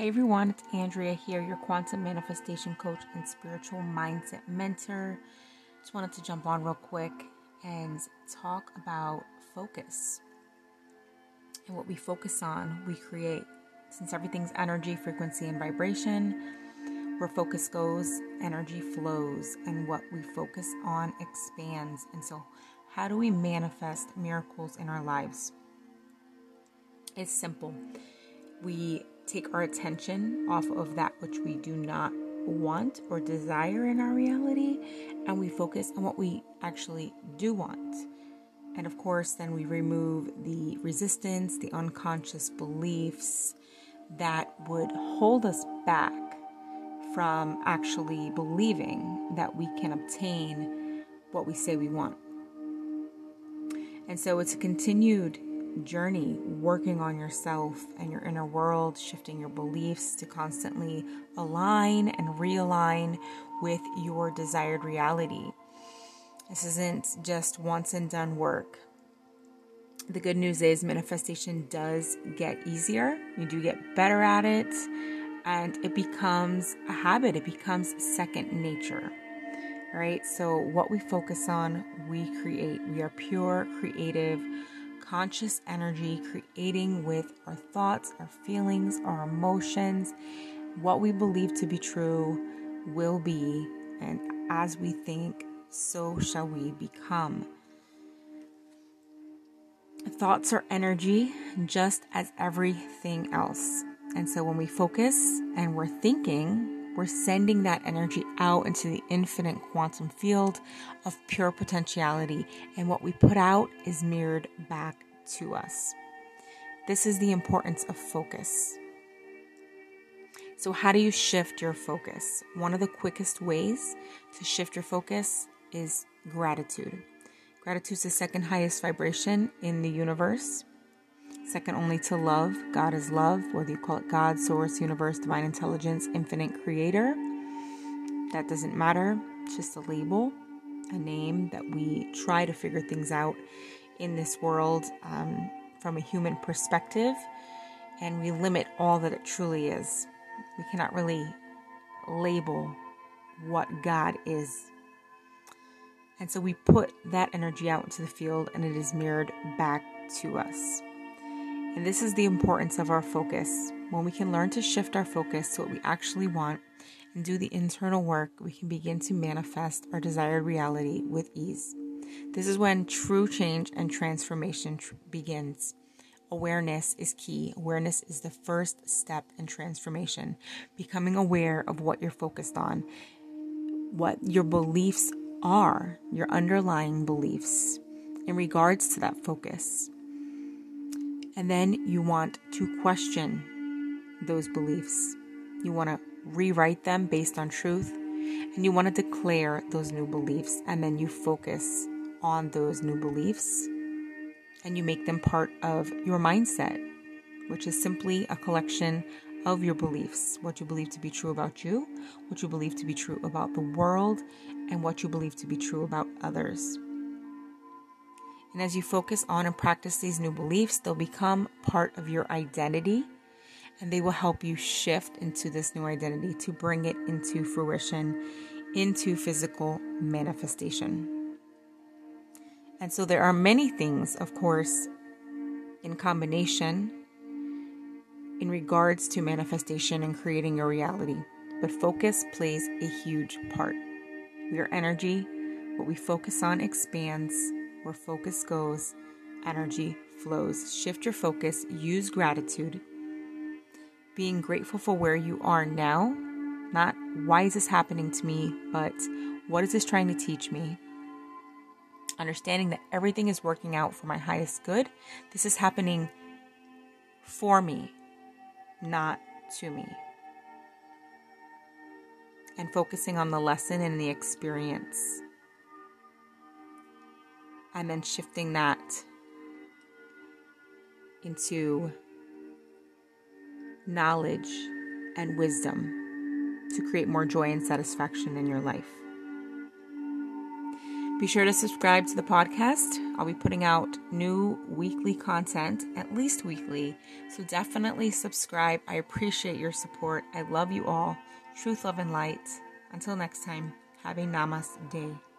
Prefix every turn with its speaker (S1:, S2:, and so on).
S1: Hey everyone, it's Andrea here, your quantum manifestation coach and spiritual mindset mentor. Just wanted to jump on real quick and talk about focus. And what we focus on, we create. Since everything's energy, frequency, and vibration, where focus goes, energy flows, and what we focus on expands. And so, how do we manifest miracles in our lives? It's simple. We take our attention off of that which we do not want or desire in our reality and we focus on what we actually do want. And of course, then we remove the resistance, the unconscious beliefs that would hold us back from actually believing that we can obtain what we say we want. And so it's a continued journey working on yourself and your inner world, shifting your beliefs to constantly align and realign with your desired reality. This isn't just once and done work. The good news is manifestation does get easier. You do get better at it, and it becomes a habit, it becomes second nature. Right? So, what we focus on, we create. We are pure, creative, conscious energy, creating with our thoughts, our feelings, our emotions. What we believe to be true will be, and as we think, so shall we become. Thoughts are energy, just as everything else. And so when we focus and we're thinking, we're sending that energy out into the infinite quantum field of pure potentiality, and what we put out is mirrored back to us. This is the importance of focus. So, how do you shift your focus? One of the quickest ways to shift your focus is gratitude. Gratitude is the second highest vibration in the universe, second only to love. God is love, whether you call it God, source, universe, divine intelligence, infinite creator. That doesn't matter, it's just a label, a name that we try to figure things out in this world um, from a human perspective, and we limit all that it truly is. We cannot really label what God is. And so we put that energy out into the field and it is mirrored back to us. And this is the importance of our focus. When we can learn to shift our focus to what we actually want and do the internal work, we can begin to manifest our desired reality with ease. This is when true change and transformation tr- begins. Awareness is key. Awareness is the first step in transformation. Becoming aware of what you're focused on, what your beliefs are, your underlying beliefs in regards to that focus. And then you want to question those beliefs. You want to rewrite them based on truth, and you want to declare those new beliefs, and then you focus on those new beliefs and you make them part of your mindset, which is simply a collection of your beliefs what you believe to be true about you, what you believe to be true about the world, and what you believe to be true about others. And as you focus on and practice these new beliefs, they'll become part of your identity and they will help you shift into this new identity to bring it into fruition, into physical manifestation. And so there are many things, of course, in combination in regards to manifestation and creating your reality. But focus plays a huge part. Your energy, what we focus on expands. Where focus goes, energy flows. Shift your focus, use gratitude. Being grateful for where you are now, not why is this happening to me, but what is this trying to teach me? understanding that everything is working out for my highest good. This is happening for me, not to me. And focusing on the lesson and the experience. And then shifting that into knowledge and wisdom to create more joy and satisfaction in your life. Be sure to subscribe to the podcast. I'll be putting out new weekly content, at least weekly. So definitely subscribe. I appreciate your support. I love you all. Truth, love, and light. Until next time, have a namaste day.